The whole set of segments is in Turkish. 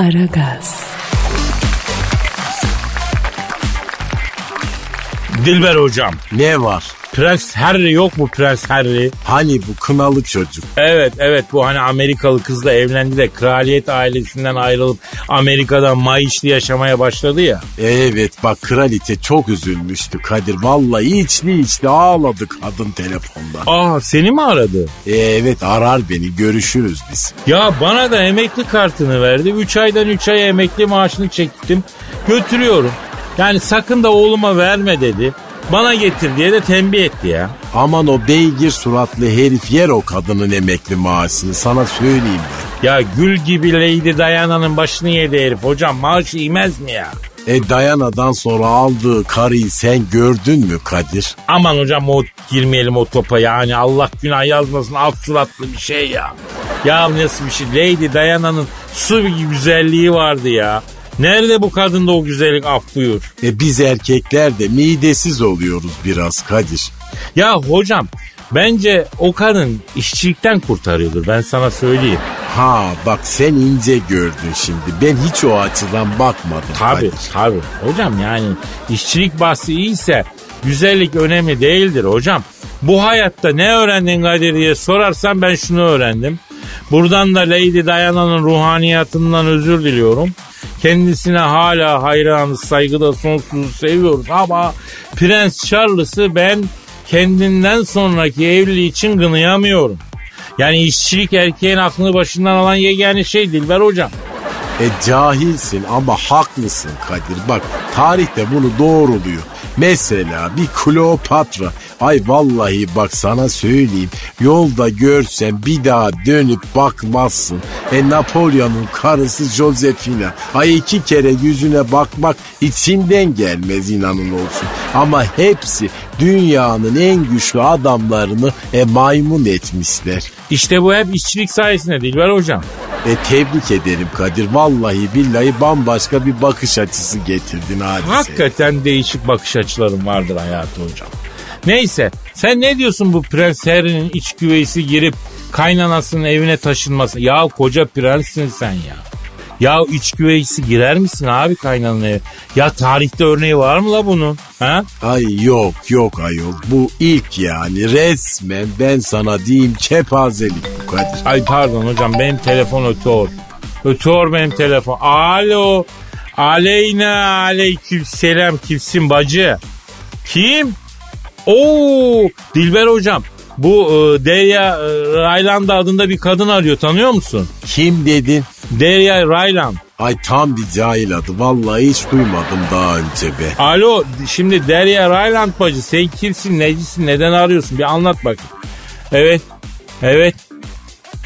Aragaz, Dilber hocam. Ne var? Prens Harry yok mu Prens Harry? Hani bu kınalı çocuk? Evet evet bu hani Amerikalı kızla evlendi de kraliyet ailesinden ayrılıp Amerika'da mayışlı yaşamaya başladı ya. Evet bak kraliçe çok üzülmüştü Kadir. Vallahi içli içli ağladı kadın telefonda. Aa seni mi aradı? Evet arar beni görüşürüz biz. Ya bana da emekli kartını verdi. 3 aydan 3 aya emekli maaşını çektim. Götürüyorum. Yani sakın da oğluma verme dedi. Bana getir diye de tembih etti ya. Aman o beygir suratlı herif yer o kadının emekli maaşını sana söyleyeyim ben. Ya gül gibi Lady Diana'nın başını yedi herif. Hocam maaşı yemez mi ya? E Dayana'dan sonra aldığı karıyı sen gördün mü Kadir? Aman hocam o girmeyelim o topa yani Allah günah yazmasın alt suratlı bir şey ya. Ya nasıl bir şey Lady Diana'nın su gibi güzelliği vardı ya. Nerede bu kadında o güzellik af buyur. E biz erkekler de midesiz oluyoruz biraz Kadir. Ya hocam bence o kadın işçilikten kurtarıyordur ben sana söyleyeyim. Ha bak sen ince gördün şimdi. Ben hiç o açıdan bakmadım. Tabii Kadir. tabii. Hocam yani işçilik bahsi iyiyse güzellik önemli değildir hocam. Bu hayatta ne öğrendin Kadir diye sorarsan ben şunu öğrendim. Buradan da Lady Diana'nın ruhaniyatından özür diliyorum. Kendisine hala hayranız, saygıda sonsuz seviyoruz ama Prens Charles'ı ben kendinden sonraki evliliği için gınıyamıyorum. Yani işçilik erkeğin aklını başından alan yegane şey Dilber hocam. E cahilsin ama haklısın Kadir. Bak tarihte bunu doğruluyor. Mesela bir Kleopatra. Ay vallahi bak sana söyleyeyim. Yolda görsen bir daha dönüp bakmazsın. E Napolyon'un karısı Josefina. Ay iki kere yüzüne bakmak içinden gelmez inanın olsun. Ama hepsi dünyanın en güçlü adamlarını e maymun etmişler. İşte bu hep işçilik sayesinde Dilber hocam. E tebrik ederim Kadir. Vallahi billahi bambaşka bir bakış açısı getirdin hadise. Hakikaten değişik bakış açıların vardır hayatı hocam. Neyse sen ne diyorsun bu Prens Harry'nin iç güveysi girip kaynanasının evine taşınması? Ya koca prenssin sen ya. Ya iç güveysi girer misin abi kaynananın eve? Ya tarihte örneği var mı la bunun? Ha? Ay yok yok ayol. Bu ilk yani resmen ben sana diyeyim kepazelik bu Kadir. Ay pardon hocam benim telefon ötüyor. Ötüyor benim telefon. Alo. Aleyna aleyküm selam kimsin bacı? Kim? Oo Dilber hocam. Bu e, Derya e, Rayland adında bir kadın arıyor tanıyor musun? Kim dedin? Derya Rayland. Ay tam bir cahil adı. Vallahi hiç duymadım daha önce be. Alo şimdi Derya Rayland bacı sen kimsin necisin neden arıyorsun bir anlat bakayım. Evet evet.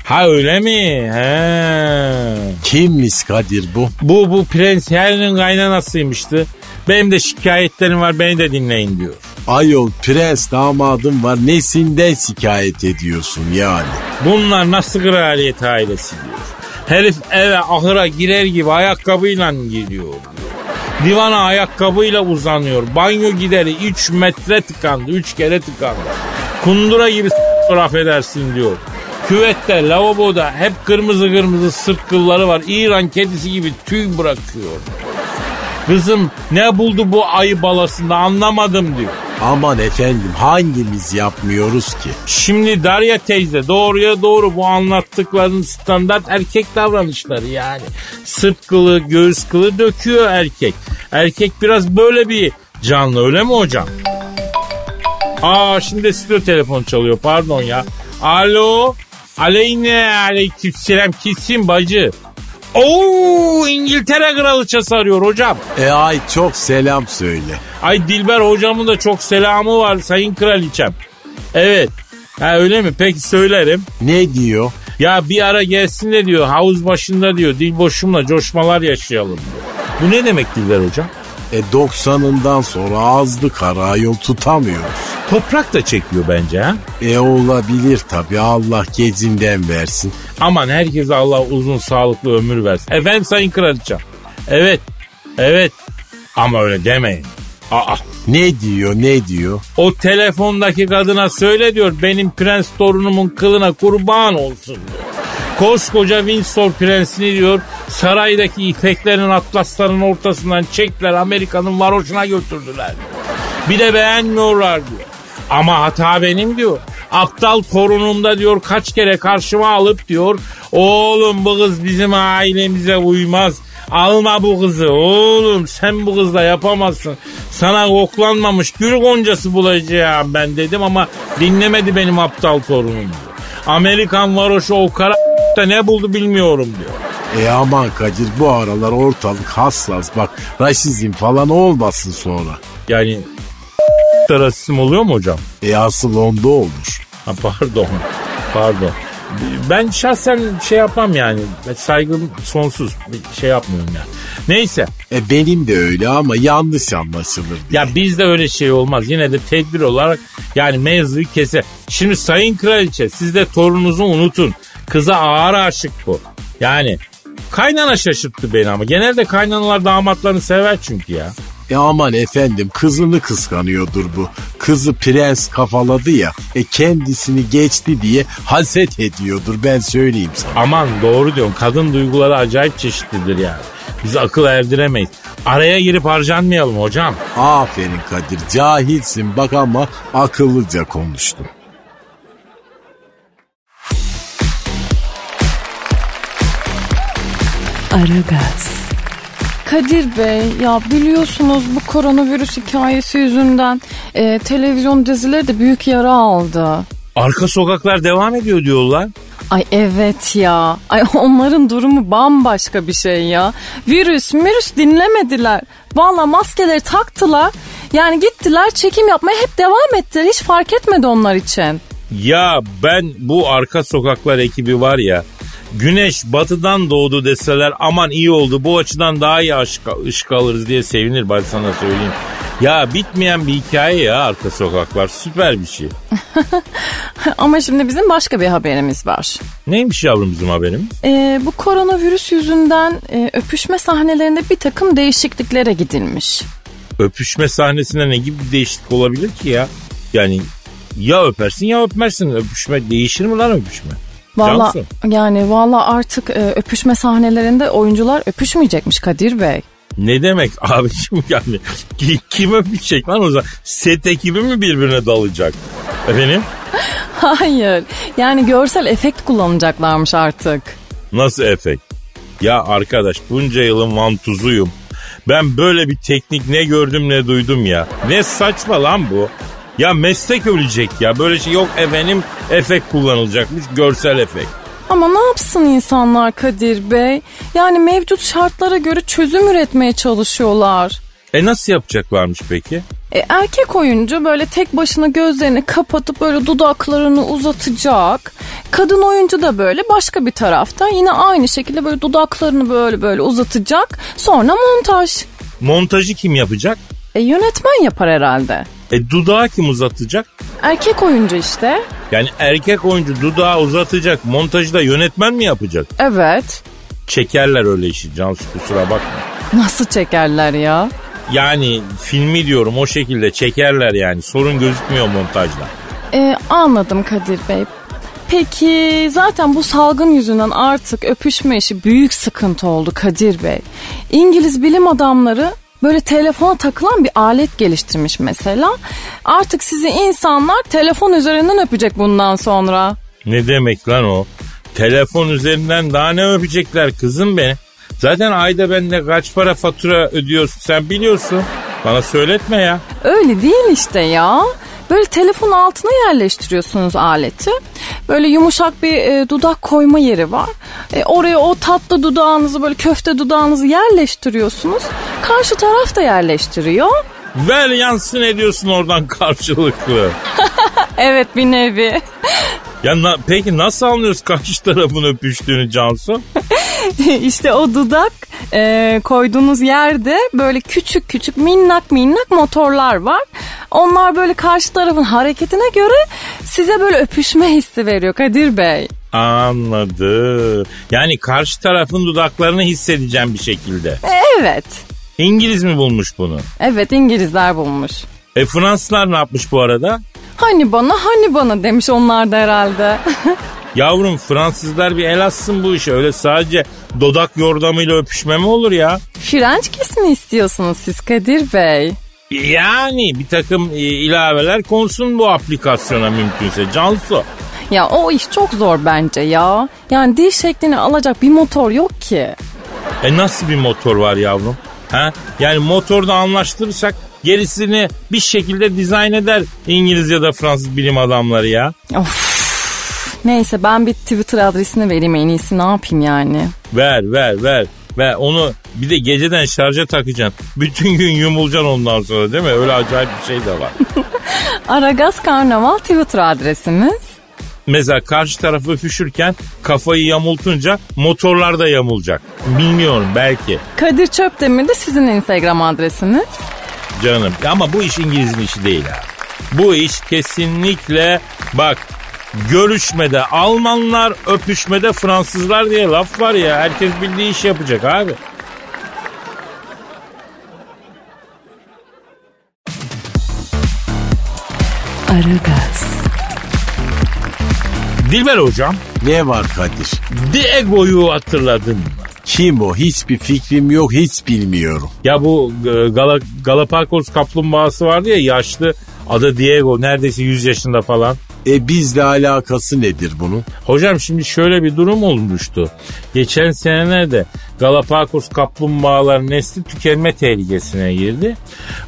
Ha öyle mi? He. Kimmiş Kadir bu? Bu bu Prens Harry'nin kaynanasıymıştı. Benim de şikayetlerim var beni de dinleyin diyor. Ayol prens damadım var nesinden şikayet ediyorsun yani? Bunlar nasıl kraliyet ailesi diyor. Herif eve ahıra girer gibi ayakkabıyla giriyor. Divana ayakkabıyla uzanıyor. Banyo gideri 3 metre tıkandı. 3 kere tıkandı. Kundura gibi s**tır affedersin diyor. Küvette, lavaboda hep kırmızı kırmızı sırt kılları var. İran kedisi gibi tüy bırakıyor. Kızım ne buldu bu ayı balasında anlamadım diyor. Aman efendim hangimiz yapmıyoruz ki? Şimdi Darya teyze doğruya doğru bu anlattıkların standart erkek davranışları yani. Sırt kılı, göğüs kılı döküyor erkek. Erkek biraz böyle bir canlı öyle mi hocam? Aa şimdi stüdyo telefon çalıyor pardon ya. Alo. Aleyne aleykümselam kimsin bacı? Oo İngiltere kraliçesi arıyor hocam. E ay çok selam söyle. Ay Dilber hocamın da çok selamı var sayın kraliçem. Evet. Ha öyle mi? Peki söylerim. Ne diyor? Ya bir ara gelsin de diyor havuz başında diyor dil boşumla coşmalar yaşayalım diyor. Bu ne demek Dilber hocam? E 90'ından sonra azdı kara yol tutamıyoruz. Toprak da çekiyor bence ha. E olabilir tabi Allah gecinden versin. Aman herkese Allah uzun sağlıklı ömür versin. Efendim sayın kraliçem. Evet. Evet. Ama öyle demeyin. Aa. Ne diyor ne diyor? O telefondaki kadına söyle diyor benim prens torunumun kılına kurban olsun diyor. Koskoca Windsor prensini diyor saraydaki ipeklerin atlasların ortasından çektiler Amerika'nın varoşuna götürdüler. Bir de beğenmiyorlar diyor. Ama hata benim diyor. Aptal torunumda diyor kaç kere karşıma alıp diyor oğlum bu kız bizim ailemize uymaz. Alma bu kızı oğlum sen bu kızla yapamazsın. Sana koklanmamış gül goncası bulacağım ben dedim ama dinlemedi benim aptal torunum diyor. Amerikan varoşu o kara da ne buldu bilmiyorum diyor. E aman Kadir bu aralar ortalık hassas bak rasizm falan olmasın sonra. Yani rasizm oluyor mu hocam? E asıl onda olur. Ha, pardon. Pardon. Ben şahsen şey yapmam yani. Saygım sonsuz. Bir şey yapmıyorum yani. Neyse. E benim de öyle ama yanlış anlaşılır diye. Ya bizde öyle şey olmaz. Yine de tedbir olarak yani mevzuyu kese. Şimdi sayın kraliçe siz de torununuzu unutun. Kıza ağır aşık bu. Yani kaynana şaşırttı beni ama. Genelde kaynanalar damatlarını sever çünkü ya. E aman efendim kızını kıskanıyordur bu. Kızı prens kafaladı ya. E kendisini geçti diye haset ediyordur ben söyleyeyim sana. Aman doğru diyorsun. Kadın duyguları acayip çeşitlidir yani. Biz akıl erdiremeyiz. Araya girip harcanmayalım hocam. Aferin Kadir cahilsin bak ama akıllıca konuştun. Aragaz. Kadir Bey ya biliyorsunuz bu koronavirüs hikayesi yüzünden e, televizyon dizileri de büyük yara aldı. Arka sokaklar devam ediyor diyorlar. Ay evet ya. Ay onların durumu bambaşka bir şey ya. Virüs virüs dinlemediler. Valla maskeleri taktılar. Yani gittiler çekim yapmaya hep devam ettiler. Hiç fark etmedi onlar için. Ya ben bu arka sokaklar ekibi var ya güneş batıdan doğdu deseler aman iyi oldu bu açıdan daha iyi ışık, ışık alırız diye sevinir ben sana söyleyeyim. Ya bitmeyen bir hikaye ya arka sokaklar süper bir şey. Ama şimdi bizim başka bir haberimiz var. Neymiş yavrum bizim haberimiz? Ee, bu koronavirüs yüzünden e, öpüşme sahnelerinde bir takım değişikliklere gidilmiş. Öpüşme sahnesinde ne gibi bir değişiklik olabilir ki ya? Yani ya öpersin ya öpmezsin. Öpüşme değişir mi lan öpüşme? Valla yani valla artık e, öpüşme sahnelerinde oyuncular öpüşmeyecekmiş Kadir Bey. Ne demek abicim yani? Ki- kim öpecek lan o zaman? Set ekibi mi birbirine dalacak? Efendim? Hayır. Yani görsel efekt kullanacaklarmış artık. nasıl efekt? Ya arkadaş bunca yılın vantuzuyum. Ben böyle bir teknik ne gördüm ne duydum ya. Ne saçma lan bu ya meslek ölecek ya böyle şey yok efendim efekt kullanılacakmış görsel efekt Ama ne yapsın insanlar Kadir Bey? Yani mevcut şartlara göre çözüm üretmeye çalışıyorlar. e nasıl yapacaklarmış peki E, erkek oyuncu böyle tek başına gözlerini kapatıp böyle dudaklarını uzatacak. Kadın oyuncu da böyle başka bir tarafta yine aynı şekilde böyle dudaklarını böyle böyle uzatacak. Sonra montaj. montajı kim yapacak E, yönetmen yapar herhalde. E dudağı kim uzatacak Erkek oyuncu işte. Yani erkek oyuncu dudağı uzatacak montajı da yönetmen mi yapacak? Evet. Çekerler öyle işi Cansu kusura bakma. Nasıl çekerler ya? Yani filmi diyorum o şekilde çekerler yani sorun gözükmüyor montajda. E, anladım Kadir Bey. Peki zaten bu salgın yüzünden artık öpüşme işi büyük sıkıntı oldu Kadir Bey. İngiliz bilim adamları böyle telefona takılan bir alet geliştirmiş mesela. Artık sizi insanlar telefon üzerinden öpecek bundan sonra. Ne demek lan o? Telefon üzerinden daha ne öpecekler kızım beni? Zaten ayda bende kaç para fatura ödüyorsun sen biliyorsun. Bana söyletme ya. Öyle değil işte ya. Böyle telefon altına yerleştiriyorsunuz aleti. Böyle yumuşak bir e, dudak koyma yeri var. E, oraya o tatlı dudağınızı böyle köfte dudağınızı yerleştiriyorsunuz. Karşı taraf da yerleştiriyor. Ver yansın ediyorsun oradan karşılıklı. Evet bir nevi. Ya na- peki nasıl anlıyoruz karşı tarafın öpüştüğünü Cansu? işte o dudak e, koyduğunuz yerde böyle küçük küçük minnak minnak motorlar var. Onlar böyle karşı tarafın hareketine göre size böyle öpüşme hissi veriyor Kadir Bey. Anladım. Yani karşı tarafın dudaklarını hissedeceğim bir şekilde. Evet. İngiliz mi bulmuş bunu? Evet İngilizler bulmuş. E Fransızlar ne yapmış bu arada? Hani bana hani bana demiş onlar da herhalde. Yavrum Fransızlar bir el atsın bu işe. Öyle sadece dodak yordamıyla öpüşme mi olur ya? French kiss mi istiyorsunuz siz Kadir Bey? Yani bir takım e, ilaveler konsun bu aplikasyona mümkünse. Cansu. Ya o iş çok zor bence ya. Yani dil şeklini alacak bir motor yok ki. E nasıl bir motor var yavrum? Ha? Yani motorda anlaştırırsak gerisini bir şekilde dizayn eder İngiliz ya da Fransız bilim adamları ya. Of. Neyse ben bir Twitter adresini vereyim en iyisi ne yapayım yani. Ver ver ver. Ve onu bir de geceden şarja takacaksın. Bütün gün yumulacaksın ondan sonra değil mi? Öyle acayip bir şey de var. Aragaz Karnaval Twitter adresimiz. Mesela karşı tarafı öpüşürken kafayı yamultunca motorlar da yamulacak. Bilmiyorum belki. Kadir Çöpdemir de sizin Instagram adresiniz. Canım ama bu iş İngiliz'in işi değil ha. Bu iş kesinlikle bak görüşmede Almanlar öpüşmede Fransızlar diye laf var ya herkes bildiği iş yapacak abi. Aragaz, Dilber hocam Ne var Kadir? Diego'yu hatırladın mı? Kim o? Hiçbir fikrim yok, hiç bilmiyorum. Ya bu e, Gala, Galapagos kaplumbağası vardı ya yaşlı adı Diego neredeyse 100 yaşında falan. E bizle alakası nedir bunun? Hocam şimdi şöyle bir durum olmuştu. Geçen senelerde Galapagos kaplumbağaların nesli tükenme tehlikesine girdi.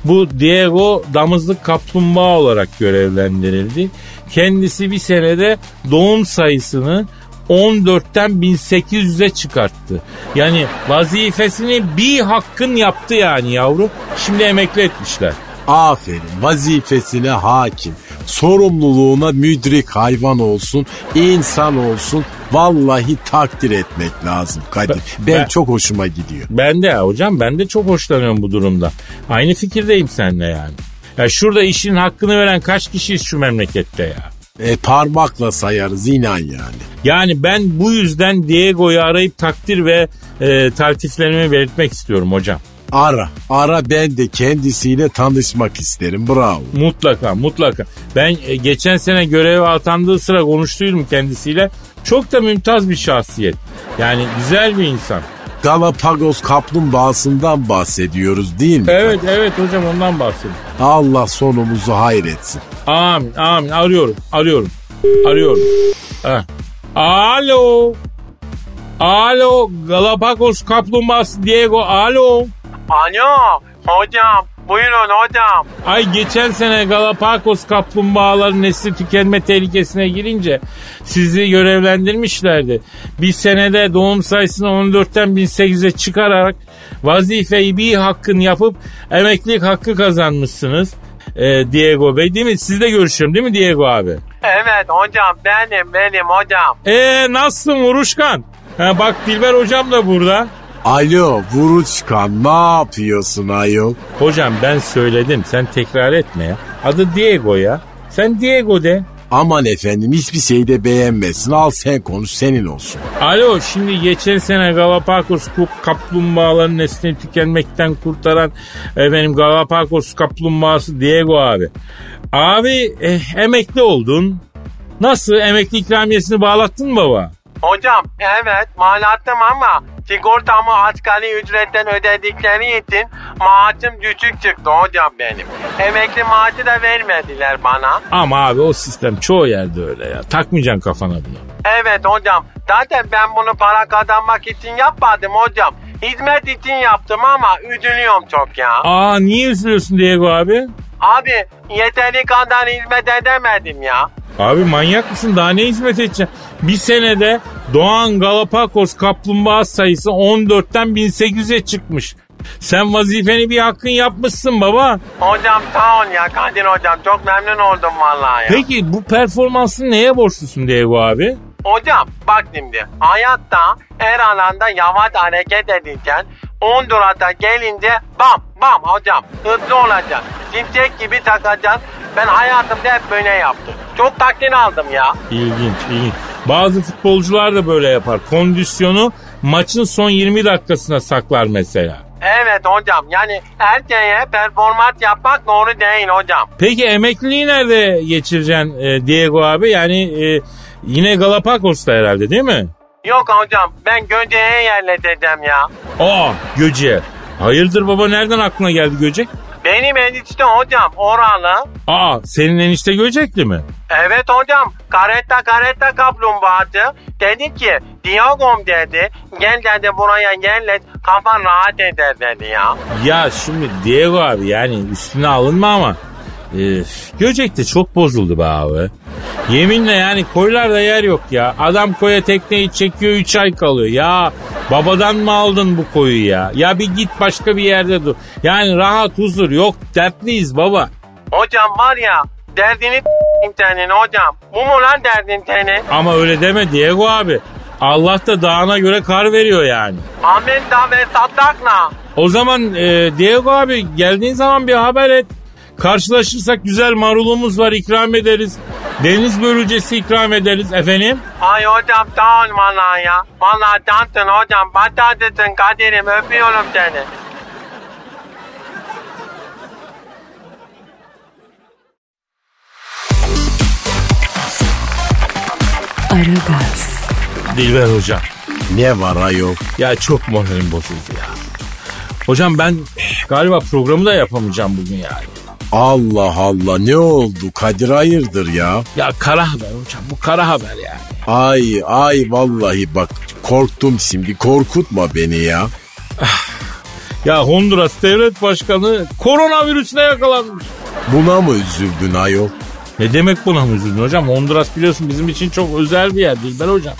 Bu Diego damızlık kaplumbağa olarak görevlendirildi. Kendisi bir senede doğum sayısını 14'ten 1800'e çıkarttı. Yani vazifesini bir hakkın yaptı yani yavrum. Şimdi emekli etmişler. Aferin vazifesine hakim. Sorumluluğuna müdrik hayvan olsun, insan olsun. Vallahi takdir etmek lazım Kadir. Ben, ben- çok hoşuma gidiyor. Ben de hocam ben de çok hoşlanıyorum bu durumda. Aynı fikirdeyim seninle yani. Ya şurada işin hakkını veren kaç kişiyiz şu memlekette ya? E parmakla sayarız inan yani. Yani ben bu yüzden Diego'yu arayıp takdir ve e, taltiflerimi belirtmek istiyorum hocam. Ara, ara ben de kendisiyle tanışmak isterim. Bravo. Mutlaka mutlaka. Ben e, geçen sene göreve atandığı sıra konuştuydum kendisiyle. Çok da mümtaz bir şahsiyet. Yani güzel bir insan. Galapagos kaplumbağasından bahsediyoruz değil mi? Evet evet hocam ondan bahsediyorum. Allah sonumuzu hayretsin. Amin amin arıyorum arıyorum arıyorum. Heh. Alo. Alo Galapagos kaplumbağası Diego alo. Alo hocam buyurun hocam. Ay geçen sene Galapagos kaplumbağaların nesli tükenme tehlikesine girince sizi görevlendirmişlerdi. Bir senede doğum sayısını 14'ten 1800'e çıkararak vazifeyi bir hakkın yapıp emeklilik hakkı kazanmışsınız. Ee, Diego Bey değil mi? Sizle görüşüyorum değil mi Diego abi? Evet hocam benim benim hocam. Ee nasılsın Vuruşkan? Ha, bak Dilber hocam da burada. Alo Vuruçkan ne yapıyorsun ayol? Hocam ben söyledim sen tekrar etme ya. Adı Diego ya. Sen Diego de. Aman efendim hiçbir şeyi de beğenmesin. Al sen konuş senin olsun. Alo şimdi geçen sene Galapagos kup- kaplumbağaların neslini tükenmekten kurtaran efendim Galapagos kaplumbağası Diego abi. Abi eh, emekli oldun. Nasıl emekli ikramiyesini bağlattın mı baba? Hocam evet malattım ama sigortamı asgari ücretten ödedikleri için maaşım düşük çıktı hocam benim. Emekli maaşı da vermediler bana. Ama abi o sistem çoğu yerde öyle ya. Takmayacaksın kafana bunu. Evet hocam zaten ben bunu para kazanmak için yapmadım hocam. Hizmet için yaptım ama üzülüyorum çok ya. Aa niye üzülüyorsun Diego abi? Abi yeteri kadar hizmet edemedim ya. Abi manyak mısın? Daha ne hizmet edeceksin? Bir senede Doğan Galapagos kaplumbağa sayısı 14'ten 1800'e çıkmış. Sen vazifeni bir hakkın yapmışsın baba. Hocam sağ ol ya Kadir hocam çok memnun oldum vallahi ya. Peki bu performansın neye borçlusun Diego abi? Hocam bak şimdi hayatta her alanda yavaş hareket edilken 10 durata gelince bam bam hocam hızlı olacaksın. Şimşek gibi takacaksın. Ben hayatımda hep böyle yaptım. Çok takdir aldım ya. İlginç, ilginç. Bazı futbolcular da böyle yapar. Kondisyonu maçın son 20 dakikasına saklar mesela. Evet hocam yani erkeğe performans yapmak doğru değil hocam. Peki emekliliği nerede geçireceksin e, Diego abi? Yani e, Yine Galapagos'ta herhalde değil mi? Yok hocam ben Göce'ye yerleşeceğim ya. Aa Göce. Hayırdır baba nereden aklına geldi Göcek? Benim enişte hocam oralı. Aa senin enişte Göcekli mi? Evet hocam karetta karetta kaplumbağacı. Dedi ki Diogom dedi gel dedi buraya yerleş kafan rahat eder dedi ya. Ya şimdi Diego abi yani üstüne alınma ama e, Göcek'te çok bozuldu be abi. Yeminle yani koylarda yer yok ya. Adam koya tekneyi çekiyor 3 ay kalıyor. Ya babadan mı aldın bu koyu ya? Ya bir git başka bir yerde dur. Yani rahat huzur yok dertliyiz baba. Hocam var ya derdini senin hocam. Bu mu lan derdin senin? Ama öyle deme Diego abi. Allah da dağına göre kar veriyor yani. Amin da ve saddakna. O zaman e, Diego abi geldiğin zaman bir haber et. Karşılaşırsak güzel marulumuz var ikram ederiz. Deniz börülcesi ikram ederiz efendim. Ay hocam sağ ol valla ya. Valla cansın hocam. Patatesin kaderim öpüyorum seni. Aragaz, Dilber hocam. Ne var ayol? Ya çok moralim bozuldu ya. Hocam ben galiba programı da yapamayacağım bugün yani. Allah Allah ne oldu Kadir hayırdır ya? Ya kara haber hocam bu kara haber yani. Ay ay vallahi bak korktum şimdi korkutma beni ya. Ya Honduras devlet başkanı koronavirüsüne yakalanmış. Buna mı üzüldün ayol? Ne demek buna mı üzüldün hocam? Honduras biliyorsun bizim için çok özel bir yer değil ben hocam.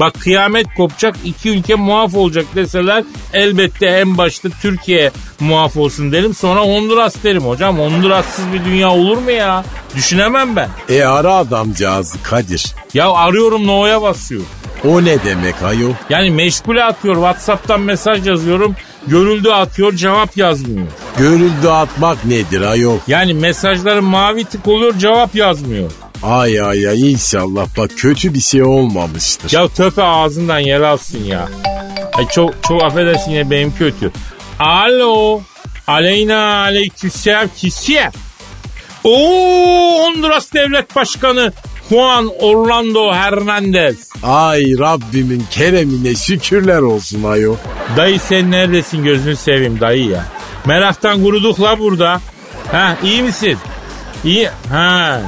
Bak kıyamet kopacak iki ülke muaf olacak deseler elbette en başta Türkiye muaf olsun derim sonra Honduras derim hocam. Hondurassız bir dünya olur mu ya? Düşünemem ben. E ara adamcağızı Kadir. Ya arıyorum No'ya basıyor. O ne demek ayol? Yani meşgule atıyor Whatsapp'tan mesaj yazıyorum. Görüldü atıyor cevap yazmıyor. Görüldü atmak nedir ayol? Yani mesajların mavi tık oluyor cevap yazmıyor. Ay ay ay inşallah bak kötü bir şey olmamıştır. Ya töpe ağzından yel alsın ya. Ay çok çok affedersin ya benim kötü. Alo. Aleyna aleykümselam kisiye. Oo Honduras Devlet Başkanı Juan Orlando Hernandez. Ay Rabbimin keremine şükürler olsun ayol. Dayı sen neredesin gözünü seveyim dayı ya. Meraktan kuruduk la burada. Ha iyi misin? İyi. Ha.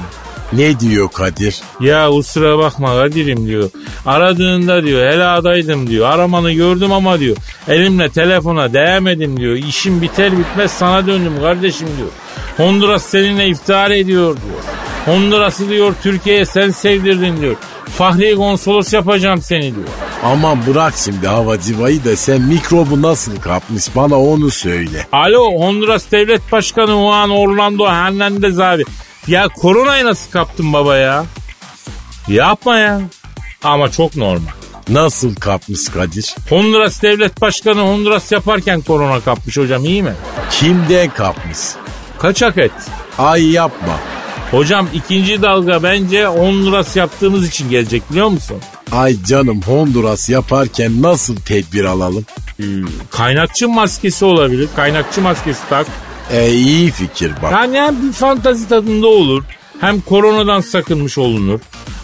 Ne diyor Kadir? Ya kusura bakma Kadir'im diyor. Aradığında diyor heladaydım diyor. Aramanı gördüm ama diyor. Elimle telefona değmedim diyor. İşim biter bitmez sana döndüm kardeşim diyor. Honduras seninle iftihar ediyor diyor. Honduras'ı diyor Türkiye'ye sen sevdirdin diyor. Fahri konsolos yapacağım seni diyor. Aman bırak şimdi hava civayı da sen mikrobu nasıl kapmış bana onu söyle. Alo Honduras Devlet Başkanı Juan Orlando Hernandez abi. Ya koronayı nasıl kaptın baba ya? Yapma ya. Ama çok normal. Nasıl kapmış Kadir? Honduras Devlet Başkanı Honduras yaparken korona kapmış hocam iyi mi? Kimde kapmış? Kaçak et. Ay yapma. Hocam ikinci dalga bence Honduras yaptığımız için gelecek biliyor musun? Ay canım Honduras yaparken nasıl tedbir alalım? Kaynakçı maskesi olabilir. Kaynakçı maskesi tak. E iyi fikir bak. Yani hem bir fantazi tadında olur. Hem koronadan sakınmış olunur.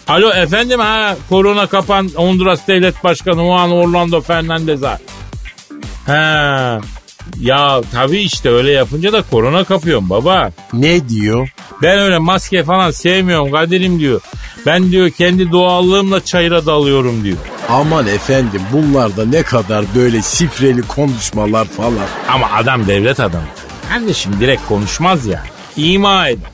Alo efendim ha korona kapan Honduras Devlet Başkanı Juan Orlando Fernandez ha. Ha. Ya tabii işte öyle yapınca da korona kapıyorum baba. Ne diyor? Ben öyle maske falan sevmiyorum Kadir'im diyor. Ben diyor kendi doğallığımla çayıra dalıyorum diyor. Aman efendim bunlarda ne kadar böyle şifreli konuşmalar falan. Ama adam devlet adamı. Kardeşim direkt konuşmaz ya. İma eder.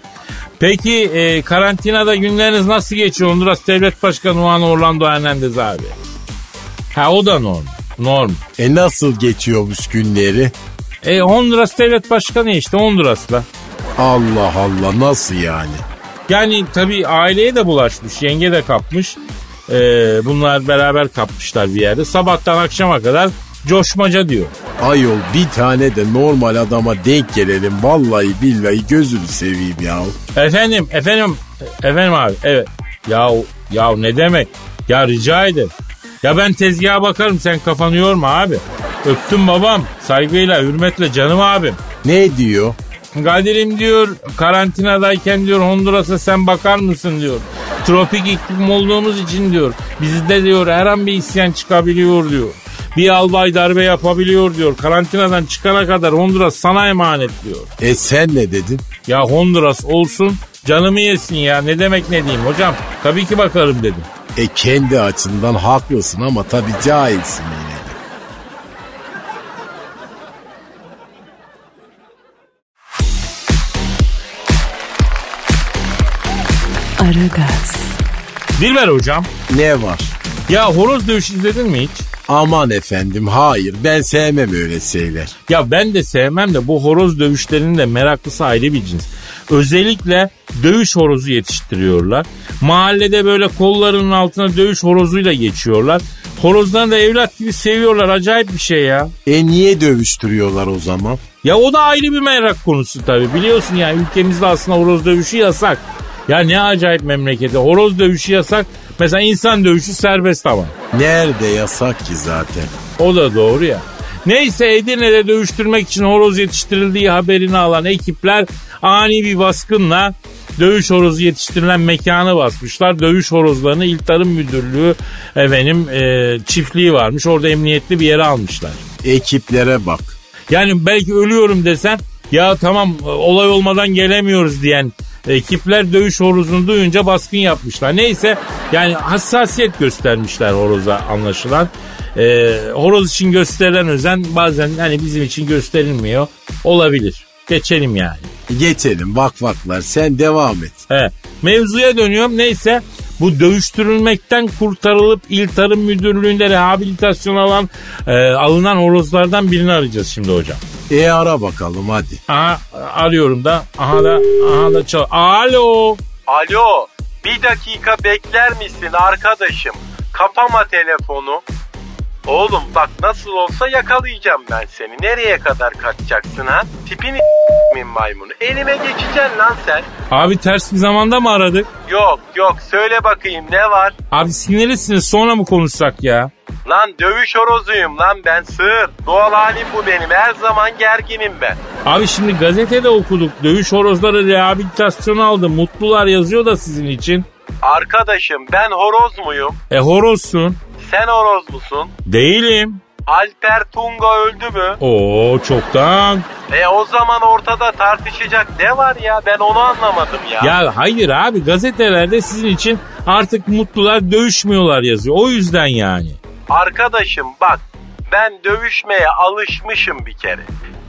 Peki e, karantinada günleriniz nasıl geçiyor Honduras Devlet Başkanı Juan Orlando Hernandez abi? Ha o da norm. Norm. E nasıl geçiyormuş günleri? E Honduras Devlet Başkanı işte Honduras'la. Allah Allah nasıl yani? Yani tabii aileye de bulaşmış. Yenge de kapmış. E, bunlar beraber kapmışlar bir yerde. Sabahtan akşama kadar coşmaca diyor. Ayol bir tane de normal adama denk gelelim. Vallahi billahi gözünü seveyim ya. Efendim, efendim, efendim abi, evet. Ya, ya ne demek? Ya rica ederim. Ya ben tezgaha bakarım sen kafanı yorma abi. Öptüm babam. Saygıyla, hürmetle canım abim. Ne diyor? Kadir'im diyor karantinadayken diyor Honduras'a sen bakar mısın diyor. Tropik iklim olduğumuz için diyor. Bizde diyor her an bir isyan çıkabiliyor diyor. Bir albay darbe yapabiliyor diyor. Karantinadan çıkana kadar Honduras sana emanet diyor. E sen ne dedin? Ya Honduras olsun canımı yesin ya ne demek ne diyeyim hocam. Tabii ki bakarım dedim. E kendi açından haklısın ama tabii cahilsin yine de. Aragaz, Dilber hocam Ne var? Ya horoz dövüşü izledin mi hiç? Aman efendim hayır ben sevmem öyle şeyler. Ya ben de sevmem de bu horoz dövüşlerinin de meraklısı ayrı bir cins. Özellikle dövüş horozu yetiştiriyorlar. Mahallede böyle kollarının altına dövüş horozuyla geçiyorlar. Horozlarını da evlat gibi seviyorlar. Acayip bir şey ya. E niye dövüştürüyorlar o zaman? Ya o da ayrı bir merak konusu tabii. Biliyorsun yani ülkemizde aslında horoz dövüşü yasak. Ya ne acayip memleketi. Horoz dövüşü yasak. Mesela insan dövüşü serbest ama. Nerede yasak ki zaten? O da doğru ya. Neyse Edirne'de dövüştürmek için horoz yetiştirildiği haberini alan ekipler ani bir baskınla dövüş horozu yetiştirilen mekanı basmışlar. Dövüş horozlarını İl Tarım Müdürlüğü efendim e, çiftliği varmış. Orada emniyetli bir yere almışlar. Ekiplere bak. Yani belki ölüyorum desen ya tamam olay olmadan gelemiyoruz diyen ekipler dövüş horozunu duyunca baskın yapmışlar. Neyse yani hassasiyet göstermişler horoza anlaşılan. Ee, horoz için gösterilen özen bazen hani bizim için gösterilmiyor. Olabilir. Geçelim yani. Geçelim vak vaklar sen devam et. He. Mevzuya dönüyorum. Neyse bu dövüştürülmekten kurtarılıp İl Tarım Müdürlüğü'nde rehabilitasyon alan e, alınan horozlardan birini arayacağız şimdi hocam. E ara bakalım hadi. Aha arıyorum da. Aha da aha da çal. Alo. Alo bir dakika bekler misin arkadaşım? Kapama telefonu. Oğlum bak nasıl olsa yakalayacağım ben seni. Nereye kadar kaçacaksın ha? Tipini min maymunu. Elime geçeceksin lan sen. Abi ters bir zamanda mı aradık? Yok yok söyle bakayım ne var? Abi sinirlisiniz sonra mı konuşsak ya? Lan dövüş horozuyum lan ben sığır. Doğal halim bu benim her zaman gerginim ben. Abi şimdi gazetede okuduk. Dövüş horozları rehabilitasyon aldı. Mutlular yazıyor da sizin için. Arkadaşım ben horoz muyum? E horozsun. Sen horoz musun? Değilim. Alper Tunga öldü mü? Oo çoktan. E o zaman ortada tartışacak ne var ya ben onu anlamadım ya. Ya hayır abi gazetelerde sizin için artık mutlular dövüşmüyorlar yazıyor. O yüzden yani. Arkadaşım bak ben dövüşmeye alışmışım bir kere.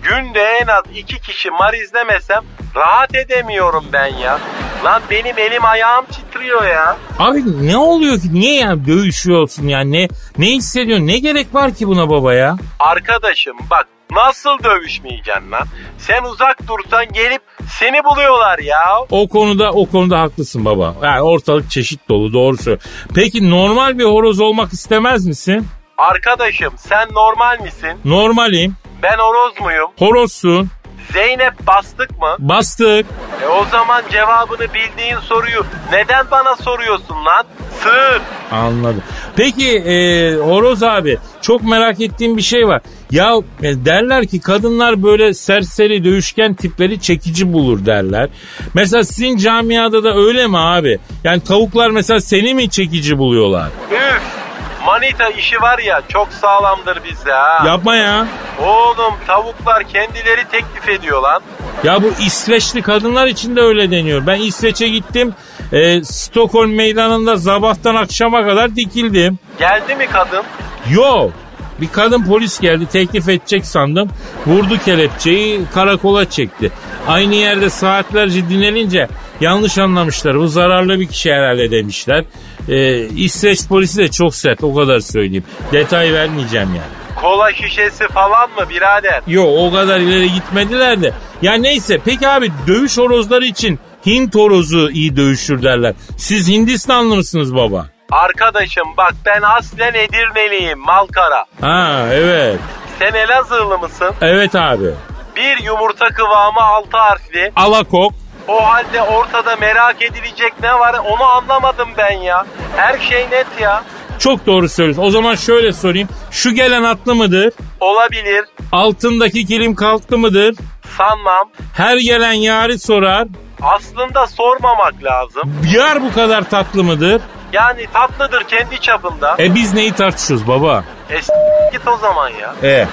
Günde en az iki kişi marizlemesem rahat edemiyorum ben ya. Lan benim elim ayağım titriyor ya. Abi ne oluyor ki? Niye yani dövüşüyorsun yani? Ne, ne hissediyorsun? Ne gerek var ki buna baba ya? Arkadaşım bak nasıl dövüşmeyeceksin lan? Sen uzak dursan gelip seni buluyorlar ya. O konuda o konuda haklısın baba. Yani ortalık çeşit dolu doğru söylüyor. Peki normal bir horoz olmak istemez misin? Arkadaşım sen normal misin? Normalim. Ben horoz muyum? Horozsun. Zeynep bastık mı? Bastık. E o zaman cevabını bildiğin soruyu neden bana soruyorsun lan? Sığır. Anladım. Peki e, Horoz abi çok merak ettiğim bir şey var. Ya e, derler ki kadınlar böyle serseri dövüşken tipleri çekici bulur derler. Mesela sizin camiada da öyle mi abi? Yani tavuklar mesela seni mi çekici buluyorlar? Üf. Manita işi var ya çok sağlamdır bizde ha. Yapma ya. Oğlum tavuklar kendileri teklif ediyor lan. Ya bu İsveçli kadınlar için de öyle deniyor. Ben İsveç'e gittim. E, Stockholm meydanında sabahtan akşama kadar dikildim. Geldi mi kadın? Yok. Bir kadın polis geldi teklif edecek sandım. Vurdu kelepçeyi karakola çekti. Aynı yerde saatlerce dinlenince yanlış anlamışlar. Bu zararlı bir kişi herhalde demişler. Ee, İsveç polisi de çok sert o kadar söyleyeyim. Detay vermeyeceğim yani. Kola şişesi falan mı birader? Yok o kadar ileri gitmediler de. Ya neyse peki abi dövüş horozları için Hint horozu iyi dövüşür derler. Siz Hindistanlı mısınız baba? Arkadaşım bak ben aslen Edirneliyim Malkara. Ha evet. Sen Elazığlı mısın? Evet abi. Bir yumurta kıvamı altı harfli. Alakok. O halde ortada merak edilecek ne var onu anlamadım ben ya. Her şey net ya. Çok doğru söylüyorsun. O zaman şöyle sorayım. Şu gelen atlı mıdır? Olabilir. Altındaki kilim kalktı mıdır? Sanmam. Her gelen yari sorar. Aslında sormamak lazım. Yar bu kadar tatlı mıdır? Yani tatlıdır kendi çapında. E biz neyi tartışıyoruz baba? E s- git o zaman ya. E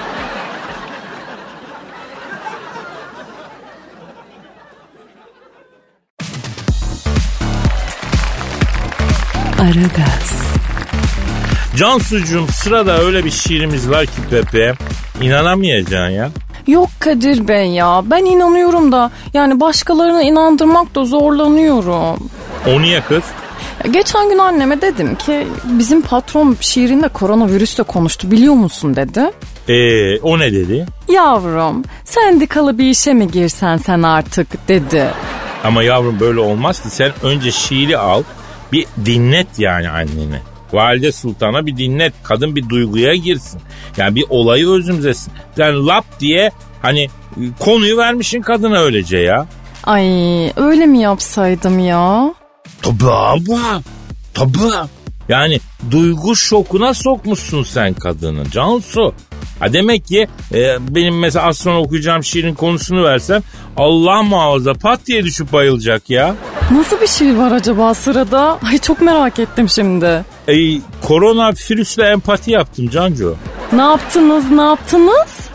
Aragaz, Cansucuğum sırada öyle bir şiirimiz var ki Pepe. İnanamayacaksın ya. Yok Kadir Bey ya ben inanıyorum da yani başkalarını inandırmakta zorlanıyorum. O niye kız? Geçen gün anneme dedim ki bizim patron şiirinde koronavirüsle konuştu biliyor musun dedi. E o ne dedi? Yavrum sendikalı bir işe mi girsen sen artık dedi. Ama yavrum böyle olmaz ki sen önce şiiri al bir dinlet yani anneni. Valide Sultan'a bir dinlet. Kadın bir duyguya girsin. Yani bir olayı özümsesin. Yani lap diye hani konuyu vermişin kadına öylece ya. Ay öyle mi yapsaydım ya? Tabii abla. Tabii. Yani duygu şokuna sokmuşsun sen kadını Cansu. Ha demek ki e, benim mesela az sonra okuyacağım şiirin konusunu versem Allah muhafaza pat diye düşüp bayılacak ya. Nasıl bir şey var acaba sırada? Ay çok merak ettim şimdi. E, korona virüsle empati yaptım Cancu. Ne yaptınız ne yaptınız?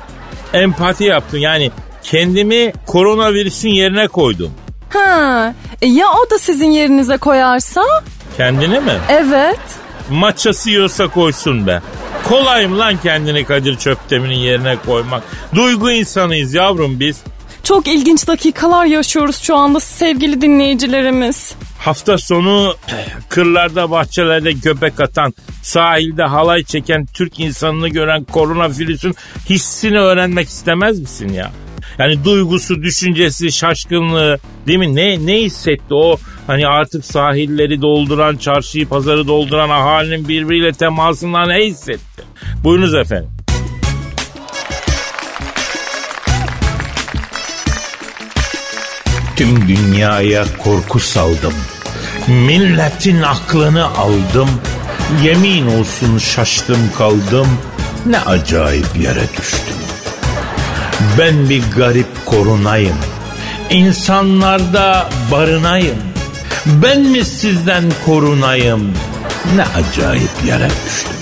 Empati yaptım yani kendimi koronavirüsün yerine koydum. Ha, e ya o da sizin yerinize koyarsa? Kendine mi? Evet. Maçası yiyorsa koysun be. Kolay mı lan kendini Kadir Çöptemir'in yerine koymak? Duygu insanıyız yavrum biz. Çok ilginç dakikalar yaşıyoruz şu anda sevgili dinleyicilerimiz. Hafta sonu kırlarda bahçelerde göbek atan, sahilde halay çeken Türk insanını gören koronavirüsün hissini öğrenmek istemez misin ya? Yani duygusu, düşüncesi, şaşkınlığı değil mi? Ne, ne hissetti o hani artık sahilleri dolduran, çarşıyı pazarı dolduran ahalinin birbiriyle temasından ne hissetti? Buyurunuz efendim. Tüm dünyaya korku saldım. Milletin aklını aldım. Yemin olsun şaştım kaldım. Ne acayip yere düştüm. Ben bir garip korunayım. İnsanlarda barınayım. Ben mi sizden korunayım? Ne acayip yere düştüm.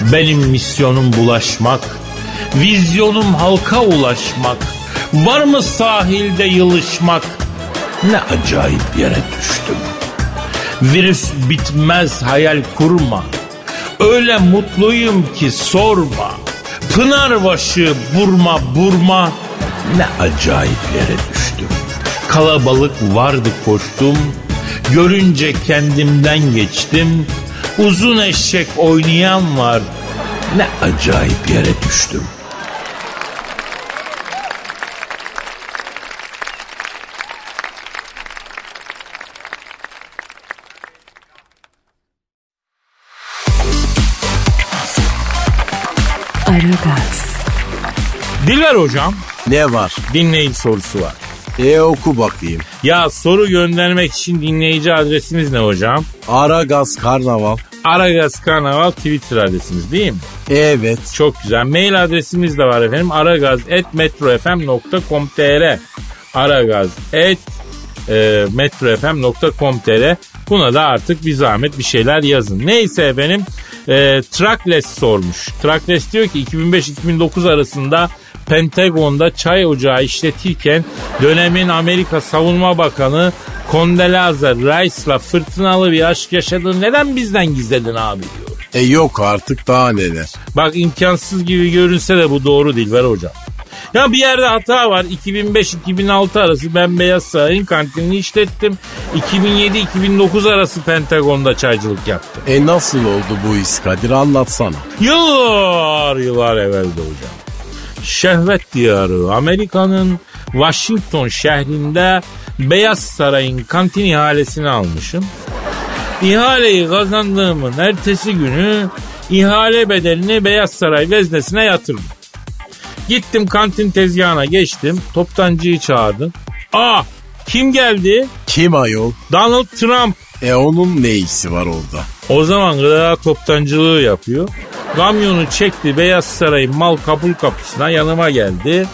Benim misyonum bulaşmak. Vizyonum halka ulaşmak. Var mı sahilde yılışmak? Ne acayip yere düştüm. Virüs bitmez hayal kurma. Öyle mutluyum ki sorma. Pınarbaşı burma burma. Ne acayip yere düştüm. Kalabalık vardı koştum. Görünce kendimden geçtim. Uzun eşek oynayan var. Ne acayip yere düştüm. Dilber hocam Ne var? dinleyici sorusu var. E oku bakayım. Ya soru göndermek için dinleyici adresimiz ne hocam? Aragaz Karnaval. Aragaz Karnaval Twitter adresimiz değil mi? Evet. Çok güzel. Mail adresimiz de var efendim. aragaz.metrofm.com.tr Aragaz et e, metrofm.com.tr Buna da artık bir zahmet bir şeyler yazın. Neyse efendim e, Trackless sormuş. Trackless diyor ki 2005-2009 arasında Pentagon'da çay ocağı işletirken dönemin Amerika Savunma Bakanı Condoleezza Rice'la fırtınalı bir aşk yaşadığını neden bizden gizledin abi diyor. E yok artık daha neler. Bak imkansız gibi görünse de bu doğru değil ver hocam. Ya bir yerde hata var. 2005-2006 arası ben Beyaz Saray'ın kantinini işlettim. 2007-2009 arası Pentagon'da çaycılık yaptım. E nasıl oldu bu iş Kadir anlatsana. Yıllar yıllar evvelde hocam. Şehvet diyarı Amerika'nın Washington şehrinde Beyaz Saray'ın kantin ihalesini almışım. İhaleyi kazandığımın ertesi günü ihale bedelini Beyaz Saray veznesine yatırdım. Gittim kantin tezgahına geçtim. Toptancıyı çağırdım. Aa kim geldi? Kim ayol? Donald Trump. E onun ne işi var orada? O zaman gıda toptancılığı yapıyor. Kamyonu çekti Beyaz Saray'ın mal kabul kapısına yanıma geldi.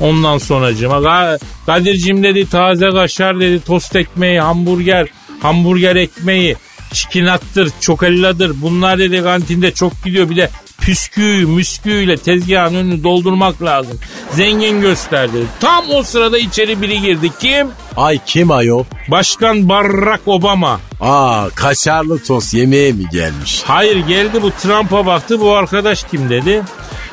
Ondan sonracıma Kadir'cim dedi taze kaşar dedi tost ekmeği hamburger hamburger ekmeği çikinattır çokelladır bunlar dedi kantinde çok gidiyor bir de püsküyü müsküyle tezgahın önünü doldurmak lazım. Zengin gösterdi. Tam o sırada içeri biri girdi. Kim? Ay kim ayol? Başkan Barack Obama. Aa kaşarlı tost yemeğe mi gelmiş? Hayır geldi bu Trump'a baktı bu arkadaş kim dedi.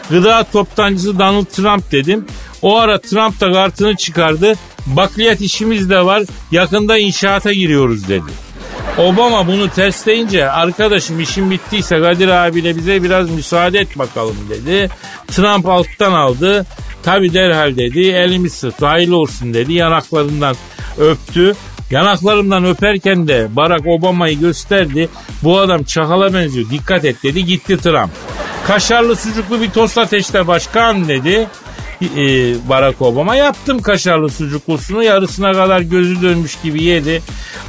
Gıda toptancısı Donald Trump dedim. O ara Trump da kartını çıkardı. Bakliyat işimiz de var yakında inşaata giriyoruz dedi. Obama bunu tersleyince arkadaşım işim bittiyse Kadir abiyle bize biraz müsaade et bakalım dedi. Trump alttan aldı. Tabi derhal dedi elimi sırt hayırlı olsun dedi yanaklarından öptü. Yanaklarımdan öperken de Barack Obama'yı gösterdi. Bu adam çakala benziyor dikkat et dedi gitti Trump. Kaşarlı sucuklu bir tost ateşte başkan dedi. Ee, Barack Obama yaptım kaşarlı sucuklusunu yarısına kadar gözü dönmüş gibi yedi.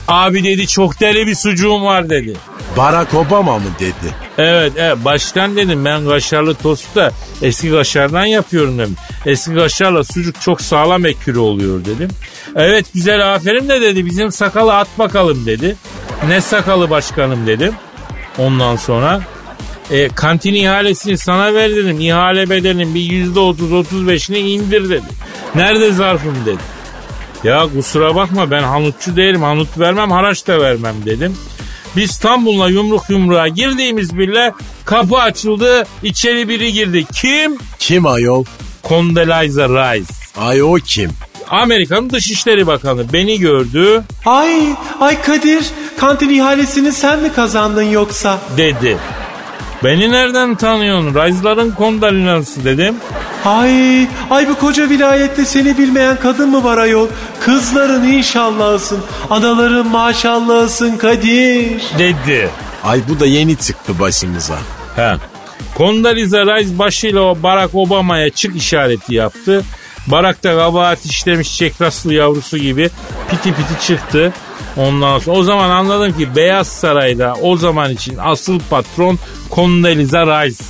Abi dedi çok deli bir sucuğum var dedi. Barack Obama mı dedi? Evet, evet başkan dedim ben kaşarlı tostu da eski kaşardan yapıyorum dedim. Eski kaşarla sucuk çok sağlam ekürü oluyor dedim. Evet güzel aferin de dedi bizim sakalı at bakalım dedi. Ne sakalı başkanım dedim. Ondan sonra e, kantin ihalesini sana ver dedim. İhale bedelinin bir yüzde otuz otuz beşini indir dedi. Nerede zarfım dedi. Ya kusura bakma ben hanutçu değilim. Hanut vermem haraç da vermem dedim. Biz İstanbul'la yumruk yumruğa girdiğimiz bile kapı açıldı. içeri biri girdi. Kim? Kim ayol? Condoleezza Rice. Ay o kim? Amerika'nın Dışişleri Bakanı beni gördü Ay, ay Kadir, kantin ihalesini sen mi kazandın yoksa? dedi. Beni nereden tanıyorsun? Rice'ların Condoleezza'sı dedim. Ay, ay bu koca vilayette seni bilmeyen kadın mı var ayol? Kızların inşallahsın, anaların maşallahsın Kadir. Dedi. Ay bu da yeni çıktı başımıza. He. Condoleezza Rice başıyla o Barack Obama'ya çık işareti yaptı. Barack da kabahat işlemiş çekraslı yavrusu gibi piti piti çıktı. Ondan sonra o zaman anladım ki Beyaz Saray'da o zaman için asıl patron Condoleezza Rice.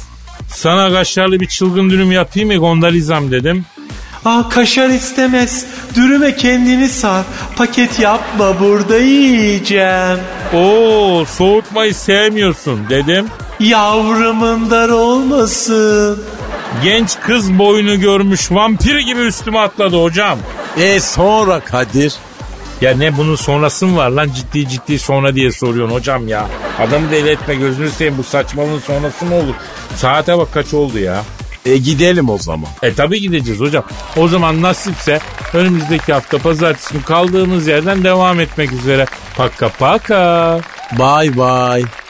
Sana kaşarlı bir çılgın dürüm yapayım mı Condoleezza'm dedim. Ah kaşar istemez, dürüme kendini sar, paket yapma burada yiyeceğim. Oo soğutmayı sevmiyorsun dedim. Yavrumun dar olmasın. Genç kız boyunu görmüş vampir gibi üstüme atladı hocam. E sonra Kadir? Ya ne bunun sonrası mı var lan ciddi ciddi sonra diye soruyorsun hocam ya. Adamı deli etme gözünü seveyim bu saçmalığın sonrası mı olur? Saate bak kaç oldu ya. E gidelim o zaman. E tabi gideceğiz hocam. O zaman nasipse önümüzdeki hafta pazartesi günü kaldığımız yerden devam etmek üzere. Paka paka. Bye bye.